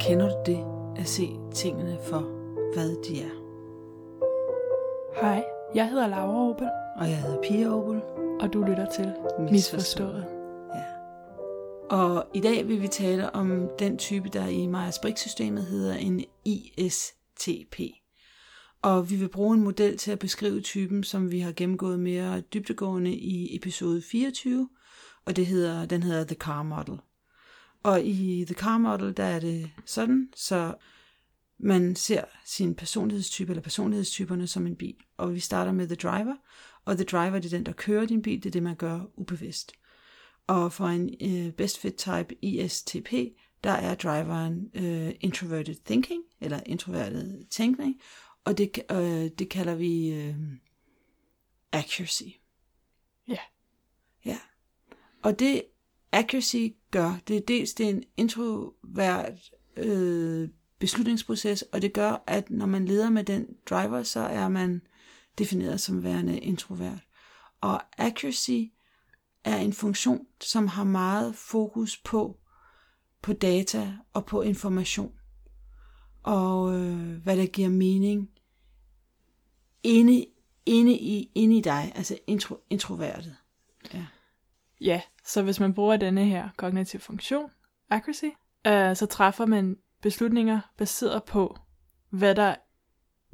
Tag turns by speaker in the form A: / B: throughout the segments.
A: Kender du det at se tingene for, hvad de er?
B: Hej, jeg hedder Laura Opel,
A: Og jeg hedder Pia Opel.
B: og du lytter til Misforstået.
A: Ja. Og i dag vil vi tale om den type, der i Myers-Briggs-systemet hedder en ISTP. Og vi vil bruge en model til at beskrive typen, som vi har gennemgået mere dybdegående i episode 24, og det hedder, den hedder The Car Model. Og i The Car Model, der er det sådan, så man ser sin personlighedstype eller personlighedstyperne som en bil. Og vi starter med The Driver, og The Driver det er den, der kører din bil, det er det, man gør ubevidst. Og for en øh, best fit type ISTP, der er driveren øh, introverted thinking, eller introvertet tænkning, og det, øh, det kalder vi øh, accuracy.
B: Ja.
A: Ja. Og det accuracy gør, det er dels det er en introvert øh, beslutningsproces, og det gør, at når man leder med den driver, så er man defineret som værende introvert. Og accuracy er en funktion, som har meget fokus på, på data og på information. Og øh, hvad der giver mening inde, inde, i, inde i dig, altså intro, introvertet. Ja.
B: Ja, så hvis man bruger denne her kognitive funktion, accuracy, øh, så træffer man beslutninger baseret på, hvad der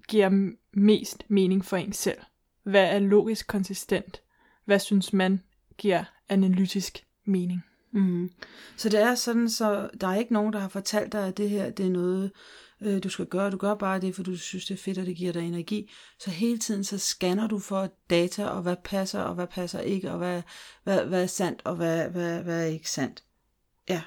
B: giver mest mening for en selv. Hvad er logisk konsistent? Hvad synes man giver analytisk mening?
A: Mm. Så det er sådan, så der er ikke nogen, der har fortalt dig, at det her det er noget, øh, du skal gøre. Du gør bare det, for du synes, det er fedt, og det giver dig energi. Så hele tiden så scanner du for data, og hvad passer, og hvad passer ikke, og hvad, hvad, hvad er sandt, og hvad, hvad, hvad er ikke sandt. Ja,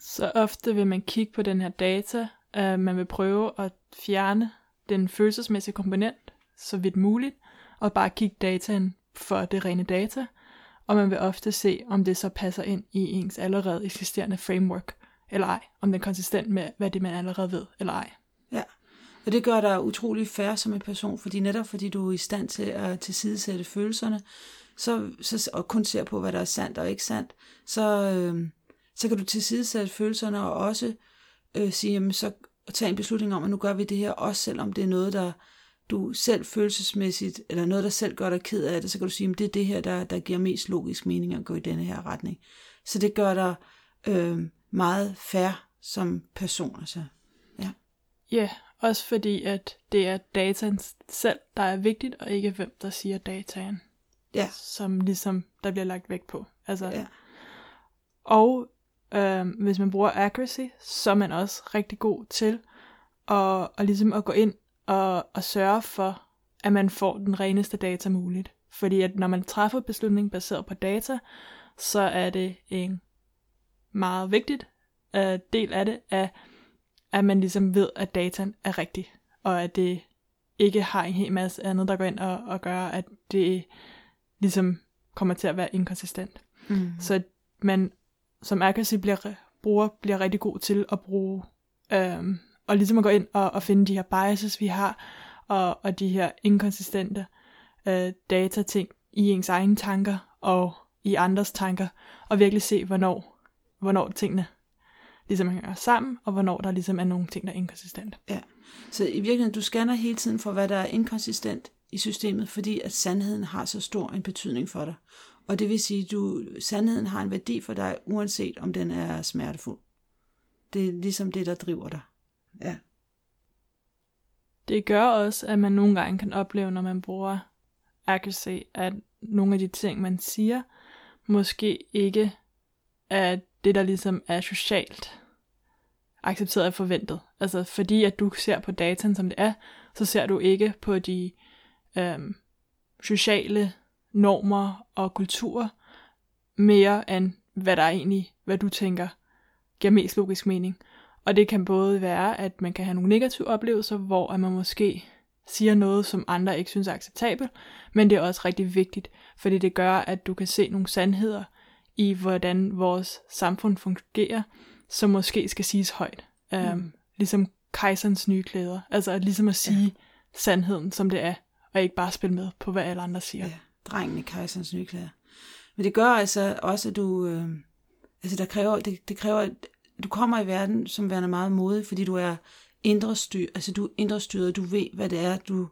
B: Så ofte vil man kigge på den her data, øh, man vil prøve at fjerne den følelsesmæssige komponent, så vidt muligt, og bare kigge dataen for det rene data, og man vil ofte se, om det så passer ind i ens allerede eksisterende framework, eller ej, om den er konsistent med, hvad det man allerede ved, eller ej.
A: Ja, og det gør dig utrolig færre som en person, fordi netop fordi du er i stand til at tilsidesætte følelserne, så, så, og kun ser på, hvad der er sandt og ikke sandt, så, øh, så kan du tilsidesætte følelserne og også øh, sige, jamen, så tage en beslutning om, at nu gør vi det her, også selvom det er noget, der du selv følelsesmæssigt, eller noget, der selv gør dig ked af det, så kan du sige, at det er det her, der, der giver mest logisk mening at gå i denne her retning. Så det gør dig øh, meget færre som person. Altså. Ja.
B: Ja, også fordi, at det er dataen selv, der er vigtigt, og ikke hvem, der siger dataen,
A: Ja.
B: som ligesom der bliver lagt vægt på. Altså,
A: Ja.
B: Og øh, hvis man bruger accuracy, så er man også rigtig god til at, at, ligesom at gå ind og, og sørge for, at man får den reneste data muligt. Fordi at når man træffer beslutning baseret på data, så er det en meget vigtigt øh, del af det, at, at man ligesom ved, at dataen er rigtig, og at det ikke har en hel masse andet, der går ind og, og gør, at det ligesom kommer til at være inkonsistent.
A: Mm.
B: Så man som accuracy bliver, bruger, bliver rigtig god til at bruge, øhm, og ligesom at gå ind og, og finde de her biases, vi har, og, og de her inkonsistente øh, datating i ens egne tanker og i andres tanker, og virkelig se, hvornår, hvornår tingene ligesom hænger sammen, og hvornår der ligesom er nogle ting, der er inkonsistente.
A: Ja. Så i virkeligheden, du scanner hele tiden for, hvad der er inkonsistent i systemet, fordi at sandheden har så stor en betydning for dig. Og det vil sige, du sandheden har en værdi for dig, uanset om den er smertefuld. Det er ligesom det, der driver dig. Ja.
B: Det gør også, at man nogle gange kan opleve, når man bruger accuracy, at nogle af de ting, man siger, måske ikke er det, der ligesom er socialt accepteret og forventet. Altså fordi at du ser på dataen, som det er, så ser du ikke på de øhm, sociale normer og kulturer mere end hvad der er egentlig, hvad du tænker giver mest logisk mening. Og det kan både være, at man kan have nogle negative oplevelser, hvor at man måske siger noget, som andre ikke synes er acceptabelt, men det er også rigtig vigtigt, fordi det gør, at du kan se nogle sandheder i, hvordan vores samfund fungerer, som måske skal siges højt. Um, Ligesom kejserens nye klæder. Altså at ligesom at sige ja. sandheden, som det er, og ikke bare spille med på, hvad alle andre siger.
A: Ja, drengen i kejserens nye klæder. Men det gør altså også, at du, øh, altså der kræver, det, det kræver, at du kommer i verden som værende meget modig, fordi du er indre styr, altså du er indre styret, du ved, hvad det er, du,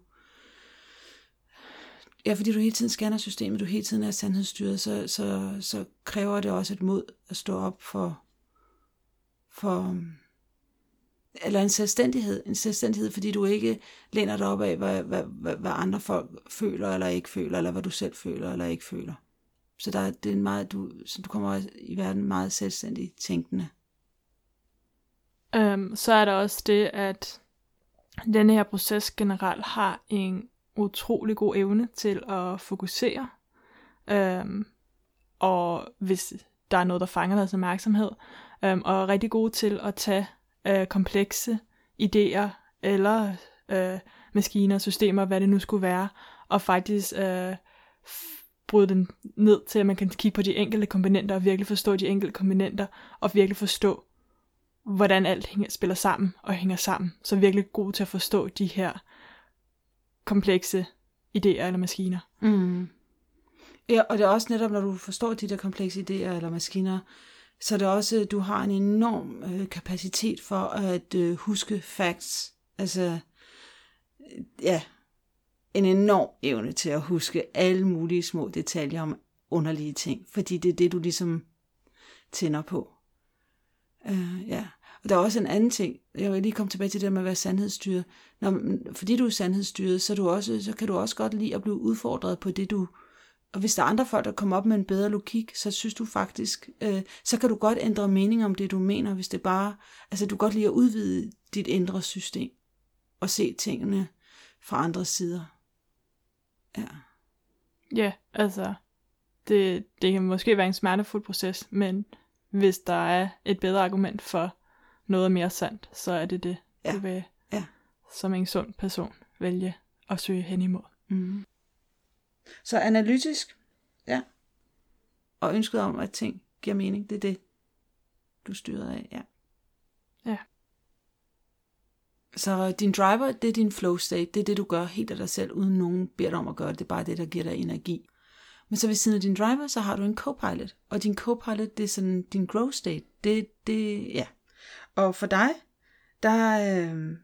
A: ja, fordi du hele tiden scanner systemet, du hele tiden er sandhedsstyret, så, så, så kræver det også et mod at stå op for, for, eller en selvstændighed, en selvstændighed, fordi du ikke læner dig op af, hvad, hvad, hvad, hvad andre folk føler eller ikke føler, eller hvad du selv føler eller ikke føler. Så der, det er en meget, du, så du kommer i verden meget selvstændig tænkende.
B: Øhm, så er der også det, at denne her proces generelt har en utrolig god evne til at fokusere. Øhm, og hvis der er noget, der fanger deres opmærksomhed, Øhm, og er rigtig gode til at tage øh, komplekse idéer eller øh, maskiner, systemer, hvad det nu skulle være, og faktisk øh, bryde den ned til, at man kan kigge på de enkelte komponenter og virkelig forstå de enkelte komponenter, og virkelig forstå, hvordan alt hænger, spiller sammen og hænger sammen. Så virkelig god til at forstå de her komplekse idéer eller maskiner.
A: Mm. Ja, og det er også netop, når du forstår de der komplekse idéer eller maskiner, så er det også, du har en enorm øh, kapacitet for at øh, huske facts. Altså, ja, en enorm evne til at huske alle mulige små detaljer om underlige ting, fordi det er det, du ligesom tænder på. Uh, ja. Der er også en anden ting, jeg vil lige komme tilbage til det med at være sandhedsstyret. Når, fordi du er sandhedsstyret, så, er du også, så kan du også godt lide at blive udfordret på det, du... Og hvis der er andre folk, der kommer op med en bedre logik, så synes du faktisk, øh, så kan du godt ændre mening om det, du mener, hvis det bare... Altså, du kan godt lide at udvide dit indre system og se tingene fra andre sider. Ja.
B: Ja, altså, det, det kan måske være en smertefuld proces, men hvis der er et bedre argument for noget mere sandt, så er det det, ja. du vil ja. som en sund person vælge at søge hen imod.
A: Mm. Så analytisk, ja, og ønsket om, at ting giver mening, det er det, du styrer af, ja.
B: Ja.
A: Så din driver, det er din flow state, det er det, du gør helt af dig selv, uden nogen beder dig om at gøre det. Det er bare det, der giver dig energi. Men så ved siden af din driver, så har du en co-pilot. Og din co-pilot, det er sådan din grow state. Det, det, ja. Og for dig, der, øh,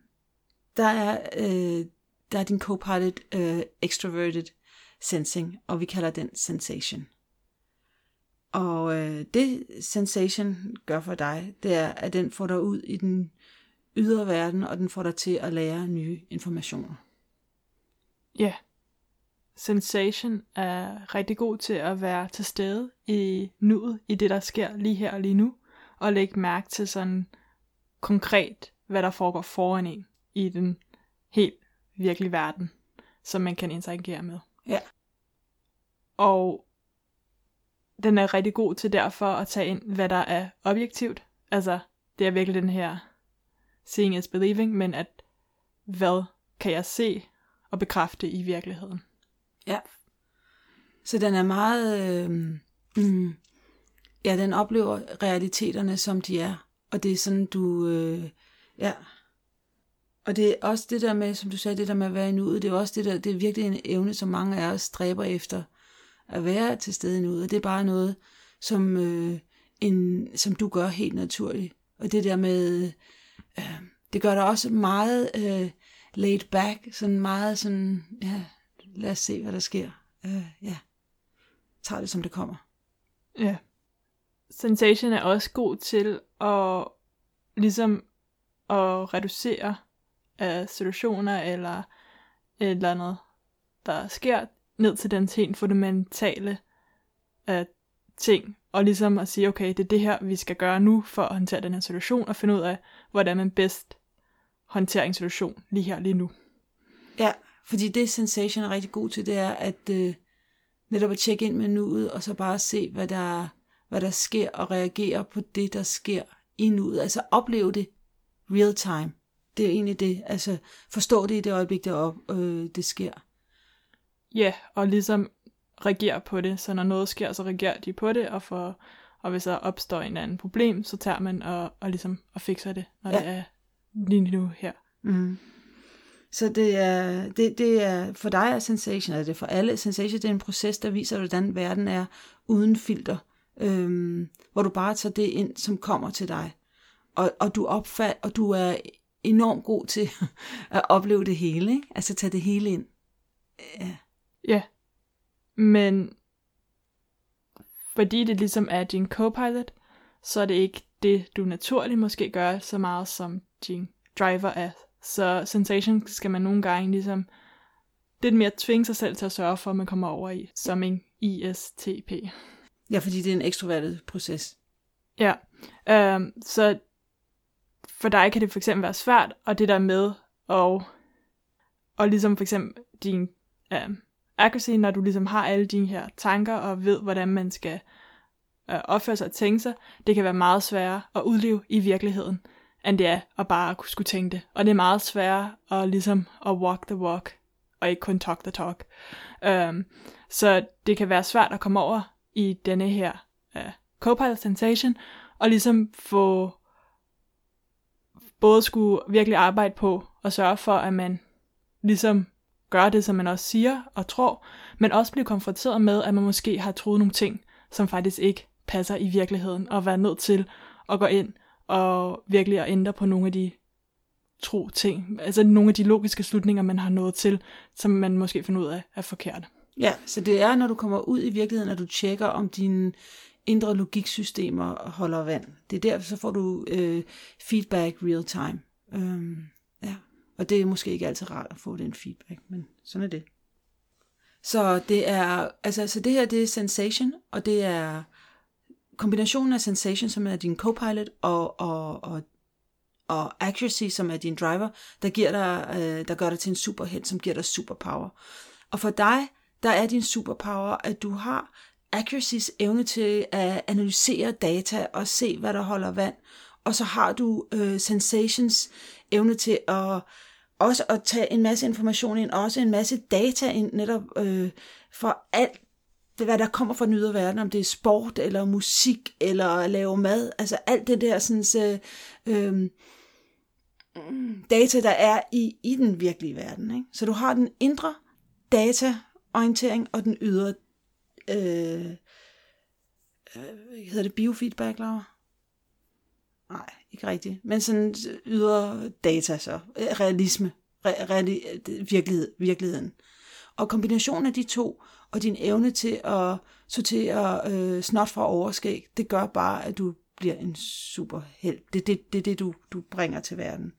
A: der er, øh, der er din co-pilot øh, extroverted sensing, og vi kalder den sensation. Og øh, det sensation gør for dig, det er, at den får dig ud i den ydre verden, og den får dig til at lære nye informationer.
B: Ja. Yeah. Sensation er rigtig god til at være til stede i nuet, i det, der sker lige her og lige nu, og lægge mærke til sådan konkret, hvad der foregår foran en i den helt virkelige verden, som man kan interagere med.
A: Ja.
B: Og den er rigtig god til derfor at tage ind, hvad der er objektivt. Altså, det er virkelig den her seeing is believing, men at hvad kan jeg se og bekræfte i virkeligheden.
A: Ja. Så den er meget, øh, mm, ja, den oplever realiteterne, som de er. Og det er sådan, du, øh, ja. Og det er også det der med, som du sagde, det der med at være i nuet, det er også det der, det er virkelig en evne, som mange af os stræber efter, at være til stede i nuet. Og det er bare noget, som, øh, en, som du gør helt naturligt. Og det der med, øh, det gør dig også meget øh, laid back, sådan meget sådan, ja, lad os se, hvad der sker. Øh, ja, tager det, som det kommer.
B: Ja. Sensation er også god til at ligesom at reducere af situationer eller et eller andet, der sker, ned til den helt fundamentale af ting, og ligesom at sige, okay, det er det her, vi skal gøre nu for at håndtere den her situation, og finde ud af, hvordan man bedst håndterer en situation lige her, lige nu.
A: Ja, fordi det Sensation er rigtig god til, det er at øh, netop at tjekke ind med nuet, og så bare se, hvad der, hvad der sker, og reagere på det, der sker i nuet. Altså opleve det real time. Det er egentlig det. Altså forstå det i det øjeblik, det, op, øh, det sker.
B: Ja, og ligesom reagere på det. Så når noget sker, så reagerer de på det, og, for, og hvis der opstår en anden problem, så tager man og, og ligesom og fikser det, når ja. det er lige nu her.
A: Mm. Så det er, det, det er for dig er sensation, eller det er for alle. Sensation det er en proces, der viser, hvordan verden er uden filter. Øhm, hvor du bare tager det ind, som kommer til dig. Og, og du opfat, og du er enormt god til at opleve det hele, ikke? Altså tage det hele ind. Ja.
B: Ja. Men fordi det ligesom er din co-pilot, så er det ikke det, du naturligt måske gør så meget som din driver er. Så sensation skal man nogle gange ligesom lidt mere tvinge sig selv til at sørge for, at man kommer over i, som en ISTP.
A: Ja, fordi det er en ekstrovertet proces.
B: Ja, øhm, så for dig kan det for eksempel være svært, og det der med at, og ligesom for eksempel din øhm, accuracy, når du ligesom har alle dine her tanker og ved, hvordan man skal øh, opføre sig og tænke sig, det kan være meget sværere at udleve i virkeligheden, end det er at bare kunne skulle tænke det. Og det er meget sværere at ligesom at walk the walk, og ikke kun talk the talk. Øhm, så det kan være svært at komme over i denne her uh, copilot sensation, og ligesom få både skulle virkelig arbejde på at sørge for, at man ligesom gør det, som man også siger og tror, men også blive konfronteret med, at man måske har troet nogle ting, som faktisk ikke passer i virkeligheden, og være nødt til at gå ind og virkelig at ændre på nogle af de tro ting, altså nogle af de logiske slutninger, man har nået til, som man måske finder ud af er forkerte.
A: Ja, så det er, når du kommer ud i virkeligheden, at du tjekker, om dine indre logiksystemer holder vand. Det er der, så får du øh, feedback real time. Øhm, ja. Og det er måske ikke altid rart at få den feedback, men sådan er det. Så det er, altså, så det her, det er sensation, og det er kombinationen af sensation, som er din co-pilot, og, og, og, og accuracy, som er din driver, der, giver dig, øh, der gør dig til en superhelt, som giver dig superpower. Og for dig, der er din superpower, at du har accuracy's evne til at analysere data og se, hvad der holder vand. Og så har du øh, sensations evne til at også at tage en masse information ind, også en masse data ind, netop øh, for alt, hvad der kommer fra den ydre verden, om det er sport, eller musik, eller at lave mad, altså alt det der sådan, øh, øh, data, der er i, i den virkelige verden. Ikke? Så du har den indre data orientering og den ydre, øh, øh, hedder det biofeedback, Laura? Nej, ikke rigtigt. Men sådan øh, ydre data så. Øh, realisme. Re- reali- øh, virkelighed, virkeligheden. Og kombinationen af de to, og din evne til at sortere øh, snot fra overskæg, det gør bare, at du bliver en super held. Det er det, det, det du, du bringer til verden.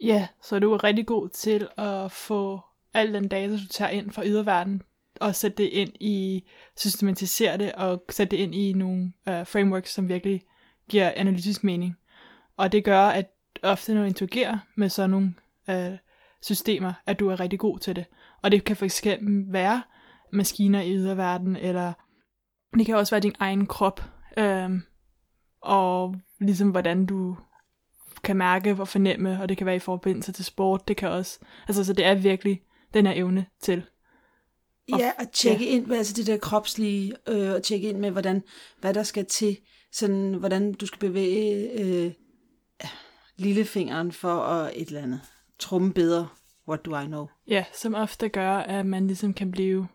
B: Ja, så du er rigtig god til at få al den data, du tager ind fra yderverden, og sætte det ind i, systematisere det, og sætte det ind i nogle uh, frameworks, som virkelig giver analytisk mening. Og det gør, at ofte når du interagerer med sådan nogle uh, systemer, at du er rigtig god til det. Og det kan for eksempel være maskiner i yderverden, eller det kan også være din egen krop, øhm, og ligesom hvordan du kan mærke og fornemme, og det kan være i forbindelse til sport, det kan også, altså så det er virkelig den her evne til.
A: Ja, at tjekke ja. ind med altså det der kropslige, øh, og tjekke ind med, hvordan, hvad der skal til, sådan, hvordan du skal bevæge øh, lillefingeren for at et eller andet. Trumme bedre, what do I know?
B: Ja, som ofte gør, at man ligesom kan blive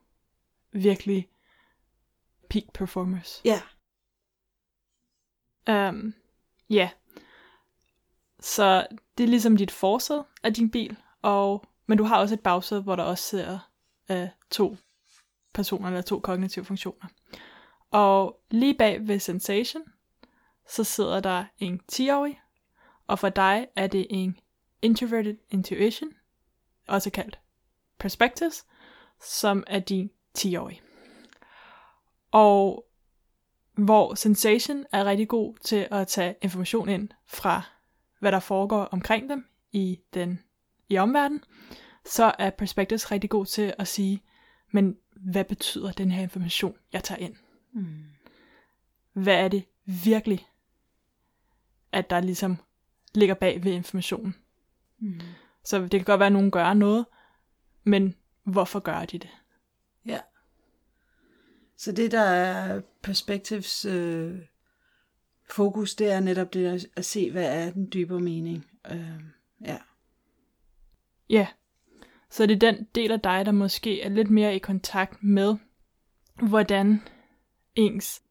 B: virkelig peak performers.
A: Ja.
B: Um, ja. Så det er ligesom dit forsæde af din bil, og, men du har også et bagsæde, hvor der også sidder øh, to personer eller to kognitive funktioner. Og lige bag ved sensation, så sidder der en 10-årig, og for dig er det en introverted intuition, også kaldt perspectives, som er din 10-årige. Og hvor sensation er rigtig god til at tage information ind fra, hvad der foregår omkring dem i den i omverdenen, så er perspectives rigtig god til at sige, men hvad betyder den her information, jeg tager ind? Mm. Hvad er det virkelig, at der ligesom ligger bag ved informationen? Mm. Så det kan godt være, at nogen gør noget, men hvorfor gør de det?
A: Ja. Så det, der er perspektivs øh, fokus, det er netop det at se, hvad er den dybere mening. Øh, ja.
B: Ja, Så det er den del af dig, der måske er lidt mere i kontakt med, hvordan ens,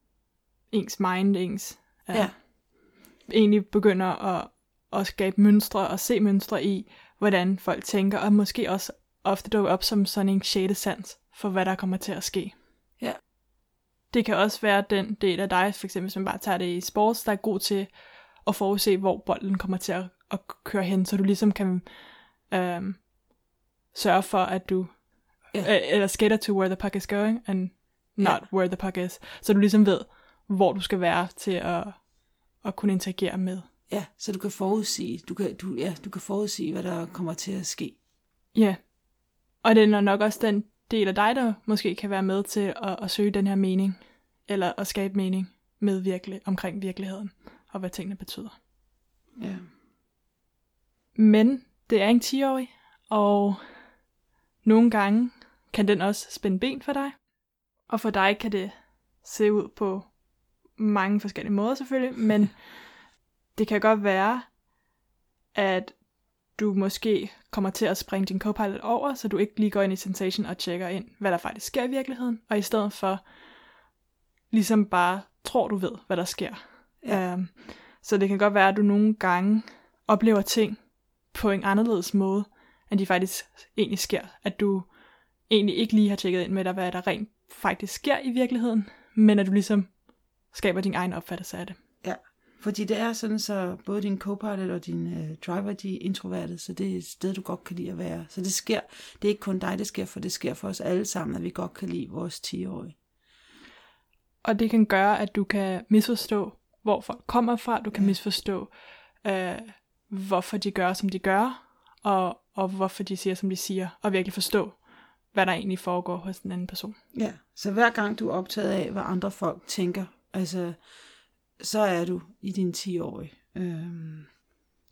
B: ens mind, ens
A: Ja. ja.
B: egentlig begynder at, at skabe mønstre og se mønstre i, hvordan folk tænker, og måske også ofte dukke op som sådan en sjette sans for, hvad der kommer til at ske.
A: Ja.
B: Det kan også være den del af dig, for eksempel hvis man bare tager det i sports, der er god til at forudse, hvor bolden kommer til at, at køre hen, så du ligesom kan øhm, sørge for, at du,
A: Ja.
B: øh, eller skater to where the puck is going, and not
A: Ja.
B: where the puck is. Så du ligesom ved, hvor du skal være til at, at kunne interagere med.
A: Ja, så du kan forudsige, du kan, du, ja, du kan forudsige, hvad der kommer til at ske.
B: Ja. Og det er nok også den del af dig, der måske kan være med til at, at søge den her mening, eller at skabe mening med virkelig, omkring virkeligheden, og hvad tingene betyder.
A: Ja.
B: Men det er en 10-årig, og nogle gange kan den også spænde ben for dig. Og for dig kan det se ud på mange forskellige måder selvfølgelig, men det kan godt være, at du måske kommer til at springe din copilot over, så du ikke lige går ind i sensation og tjekker ind, hvad der faktisk sker i virkeligheden, og i stedet for ligesom bare tror, du ved, hvad der sker.
A: Ja.
B: Um, så det kan godt være, at du nogle gange oplever ting på en anderledes måde, end de faktisk egentlig sker. At du egentlig ikke lige har tjekket ind med dig, hvad der rent faktisk sker i virkeligheden, men at du ligesom skaber din egen opfattelse af det.
A: Ja, fordi det er sådan, så både din co-pilot og din øh, driver, de er introverte, så det er et sted, du godt kan lide at være. Så det sker, det er ikke kun dig, det sker for, det sker for os alle sammen, at vi godt kan lide vores 10-årige.
B: Og det kan gøre, at du kan misforstå, hvor folk kommer fra. Du kan misforstå, øh, hvorfor de gør, som de gør, og, og hvorfor de siger, som de siger, og virkelig forstå, hvad der egentlig foregår hos den anden person.
A: Ja, så hver gang du er optaget af, hvad andre folk tænker, altså, så er du i din 10-årige. Øhm,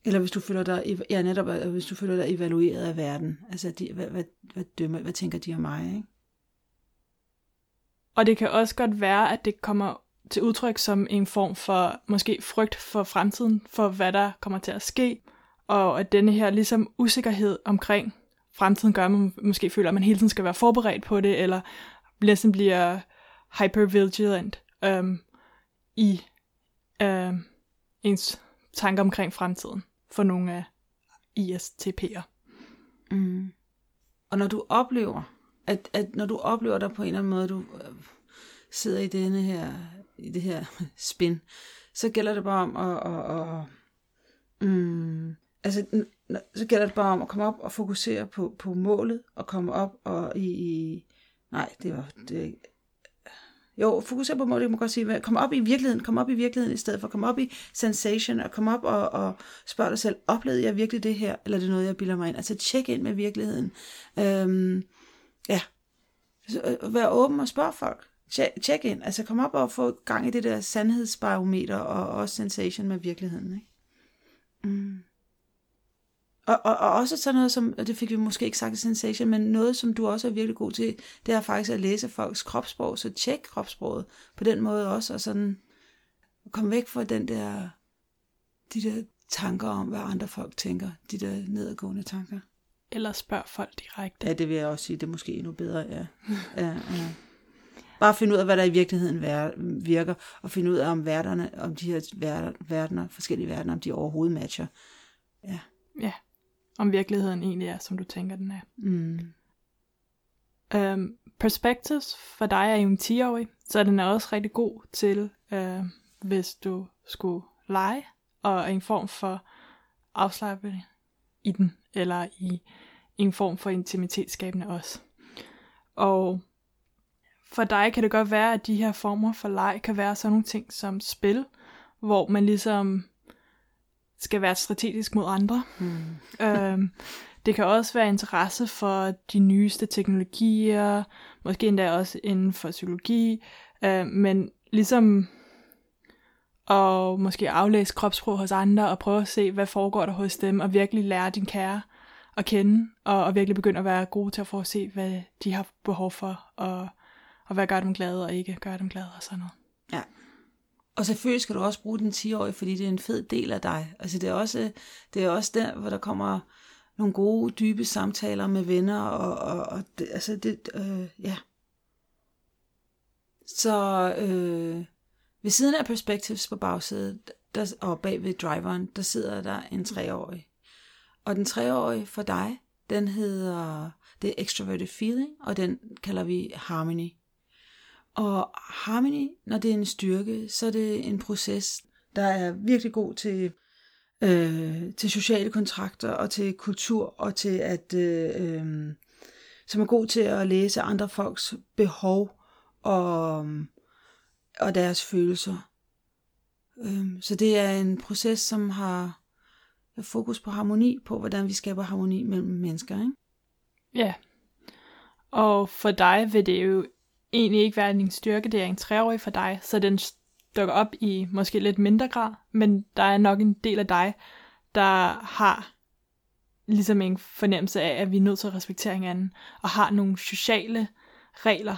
A: eller hvis du føler dig, ja, netop, øh, hvis du føler dig evalueret af verden, altså, de, hvad, hvad, hvad, dømmer, hvad tænker de om mig, ikke?
B: Og det kan også godt være, at det kommer til udtryk som en form for måske frygt for fremtiden, for hvad der kommer til at ske, og at denne her ligesom usikkerhed omkring fremtiden gør, at man måske føler, at man hele tiden skal være forberedt på det, eller næsten bliver hypervigilant øhm, i øhm, ens tanker omkring fremtiden for nogle af ISTP'er.
A: Mm. Og når du oplever, at, at når du oplever dig på en eller anden måde, du øh, sidder i denne her, i det her spin, så gælder det bare om at, at, at mm, altså, så gælder det bare om at komme op og fokusere på, på målet, og komme op og i, i nej, det var, det, jo, fokusere på målet, jeg må godt sige, kom op i virkeligheden, kom op i virkeligheden i stedet for, kom op i sensation, og kom op og, og spørg dig selv, oplevede jeg virkelig det her, eller er det noget, jeg bilder mig ind? Altså, tjek ind med virkeligheden. Øhm, ja, så, øh, vær åben og spørg folk. Tjek, tjek ind, altså kom op og få gang i det der sandhedsbarometer, og også sensation med virkeligheden, ikke? Mm. Og, og, og også sådan noget som, og det fik vi måske ikke sagt i Sensation, men noget som du også er virkelig god til, det er faktisk at læse folks kropssprog, så tjek kropssproget på den måde også, og sådan kom væk fra den der, de der tanker om, hvad andre folk tænker, de der nedadgående tanker.
B: Eller spørg folk direkte.
A: Ja, det vil jeg også sige, det er måske endnu bedre, ja. ja, ja. Bare finde ud af, hvad der i virkeligheden virker, og finde ud af, om verdenerne, om de her ver- verdener, forskellige verdener, om de overhovedet matcher. Ja.
B: Ja, om virkeligheden egentlig er, som du tænker, den er.
A: Mm.
B: Um, perspectives for dig er jo en 10-årig, så den er også rigtig god til, uh, hvis du skulle lege, og en form for afslappning i den, eller i en form for intimitetsskabende også. Og for dig kan det godt være, at de her former for leg kan være sådan nogle ting som spil, hvor man ligesom skal være strategisk mod andre.
A: Mm.
B: øhm, det kan også være interesse for de nyeste teknologier, måske endda også inden for psykologi, øh, men ligesom at måske aflæse kropssprog hos andre og prøve at se, hvad foregår der hos dem, og virkelig lære din kære at kende, og, og virkelig begynde at være god til at få at se, hvad de har behov for, og, og hvad gør dem glade og ikke gør dem glade og sådan noget.
A: Ja. Og selvfølgelig skal du også bruge den 10-årige, fordi det er en fed del af dig. Altså det er også, det er også der, hvor der kommer nogle gode, dybe samtaler med venner, og, og, og det, altså det, øh, ja. Så øh, ved siden af Perspectives på bagsædet, der, og bag ved driveren, der sidder der en treårig. Og den treårige for dig, den hedder, det er Extroverted Feeling, og den kalder vi Harmony. Og Harmony, når det er en styrke, så er det en proces, der er virkelig god til, øh, til sociale kontrakter og til kultur og til at, øh, øh, som er god til at læse andre folks behov og, og deres følelser. Øh, så det er en proces, som har fokus på harmoni, på hvordan vi skaber harmoni mellem mennesker. Ikke?
B: Ja. Og for dig vil det jo egentlig ikke være din styrke, det er en treårig for dig, så den dukker op i måske lidt mindre grad, men der er nok en del af dig, der har ligesom en fornemmelse af, at vi er nødt til at respektere hinanden, og har nogle sociale regler,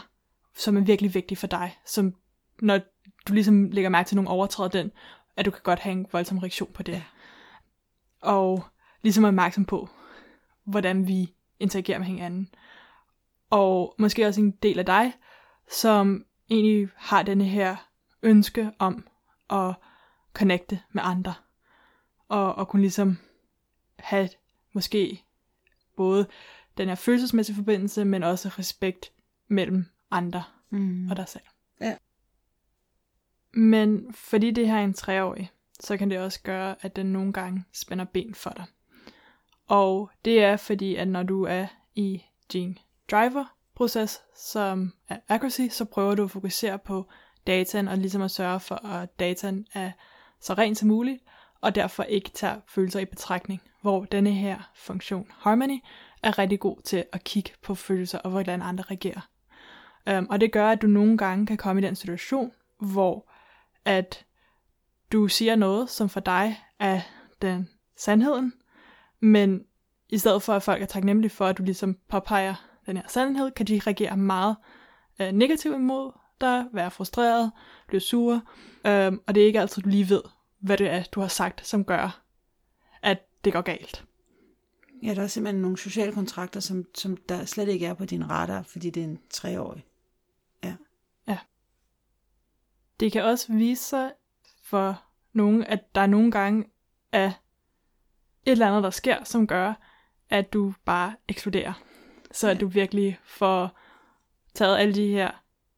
B: som er virkelig vigtige for dig, som når du ligesom lægger mærke til, nogle overtræder den, at du kan godt have en voldsom reaktion på det. Ja. Og ligesom er opmærksom på, hvordan vi interagerer med hinanden. Og måske også en del af dig, som egentlig har denne her ønske om at connecte med andre. Og, og kunne ligesom have måske både den her følelsesmæssige forbindelse, men også respekt mellem andre mm. og dig selv.
A: Ja.
B: Men fordi det her er en treårig, så kan det også gøre, at den nogle gange spænder ben for dig. Og det er fordi, at når du er i din proces som er accuracy, så prøver du at fokusere på dataen, og ligesom at sørge for, at dataen er så ren som muligt, og derfor ikke tager følelser i betragtning, hvor denne her funktion Harmony er rigtig god til at kigge på følelser og hvordan andre reagerer. Um, og det gør, at du nogle gange kan komme i den situation, hvor at du siger noget, som for dig er den sandheden, men i stedet for, at folk er taknemmelige for, at du ligesom påpeger den her sandhed, kan de reagere meget uh, negativt imod dig, være frustreret, blive sure, um, og det er ikke altid, du lige ved, hvad det er, du har sagt, som gør, at det går galt.
A: Ja, der er simpelthen nogle sociale kontrakter, som, som der slet ikke er på din radar, fordi det er en treårig. Ja.
B: Ja. Det kan også vise sig for nogen, at der er nogle gange af et eller andet, der sker, som gør, at du bare eksploderer. Så at du virkelig får taget alle de her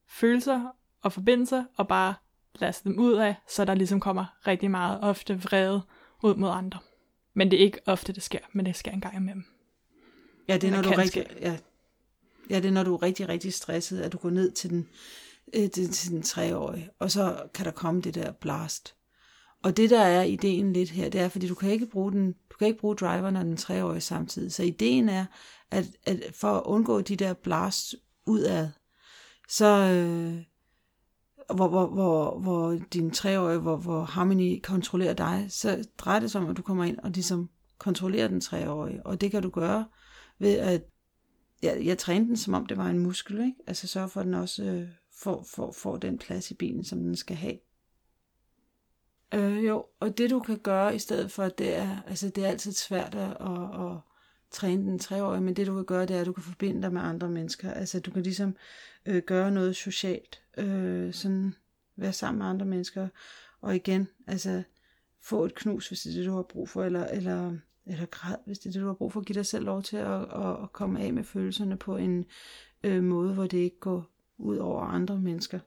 B: følelser og forbindelser, og bare laster dem ud af, så der ligesom kommer rigtig meget ofte vrede ud mod andre. Men det er ikke ofte, det sker, men det sker en gang imellem.
A: Ja, det er, når du rigtig, ja, ja, det er, når du er rigtig, rigtig stresset, at du går ned til den, øh, til den treårige, og så kan der komme det der blast. Og det, der er ideen lidt her, det er, fordi du kan ikke bruge den, du kan ikke bruge driveren og den treårige samtidig. Så ideen er, at, at for at undgå de der blast udad, så, øh, hvor, hvor, hvor, hvor din treårige, hvor, hvor Harmony kontrollerer dig, så drejer det sig om, at du kommer ind og ligesom kontrollerer den treårige. Og det kan du gøre ved at, ja, jeg træner den, som om det var en muskel, ikke? Altså sørge for, at den også øh, får, får, får den plads i bilen, som den skal have. Øh, jo, og det du kan gøre i stedet for, det er, altså det er altid svært at, at, at træne den treårige, men det du kan gøre, det er, at du kan forbinde dig med andre mennesker. Altså du kan ligesom øh, gøre noget socialt, øh, sådan være sammen med andre mennesker, og igen, altså få et knus, hvis det er det, du har brug for, eller, eller, eller græd, hvis det er det, du har brug for. Giv dig selv lov til at, at, at komme af med følelserne på en øh, måde, hvor det ikke går ud over andre mennesker.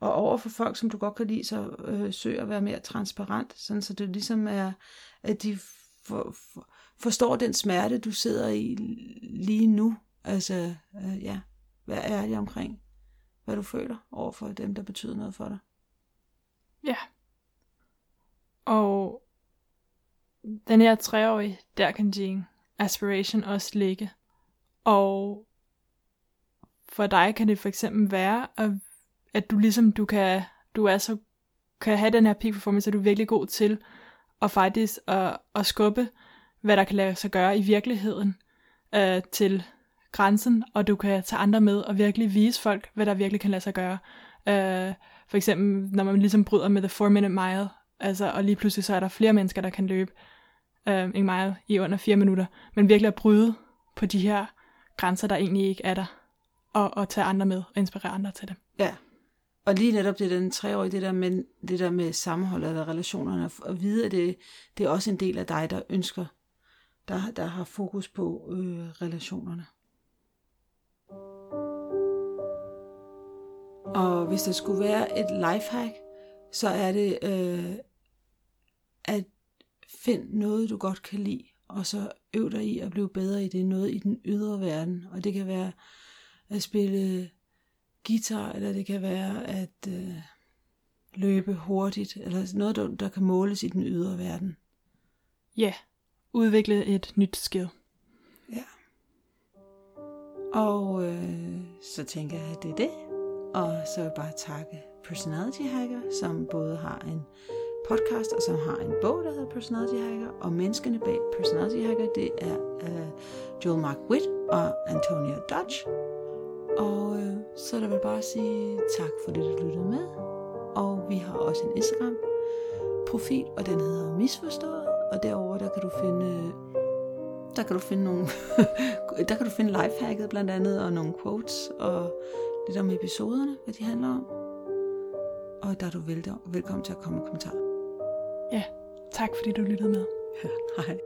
A: Og over for folk, som du godt kan lide, så øh, søg at være mere transparent, sådan så det ligesom er, at de for, for, forstår den smerte, du sidder i lige nu. Altså, øh, ja, vær ærlig omkring, hvad du føler over for dem, der betyder noget for dig.
B: Ja. Og den her treårige, der kan din aspiration også ligge. Og for dig kan det for eksempel være, at, at du ligesom, du kan, du er så, kan have den her peak performance, at du er virkelig god til at faktisk at, at skubbe hvad der kan lade sig gøre i virkeligheden øh, til grænsen, og du kan tage andre med og virkelig vise folk, hvad der virkelig kan lade sig gøre. Øh, for eksempel, når man ligesom bryder med the 4 minute mile, altså, og lige pludselig så er der flere mennesker, der kan løbe øh, en mile i under fire minutter, men virkelig at bryde på de her grænser, der egentlig ikke er der, og, og tage andre med og inspirere andre til det.
A: Ja. Og lige netop det den treårige, det der med, det der med sammenhold eller relationerne, og vide, at det, det er også en del af dig, der ønsker, der, der har fokus på øh, relationerne. Og hvis der skulle være et lifehack, så er det øh, at find noget, du godt kan lide, og så øv dig i at blive bedre i det, noget i den ydre verden. Og det kan være at spille guitar, eller det kan være at øh, løbe hurtigt, eller noget, der, der kan måles i den ydre verden.
B: Ja, yeah udvikle et nyt skill.
A: Ja. Og øh, så tænker jeg, at det er det. Og så vil jeg bare takke Personality Hacker, som både har en podcast, og som har en bog, der hedder Personality Hacker, og menneskene bag Personality Hacker, det er øh, Joel Mark Witt og Antonia Dodge. Og øh, så er der vel bare at sige tak for det, du lyttede med. Og vi har også en Instagram-profil, og den hedder Misforstået, og derover der kan du finde der kan du finde nogle der kan du finde lifehacket blandt andet og nogle quotes og lidt om episoderne, hvad de handler om. Og der er du velkommen til at komme med kommentarer.
B: Ja, tak fordi du lyttede med.
A: Ja, hej.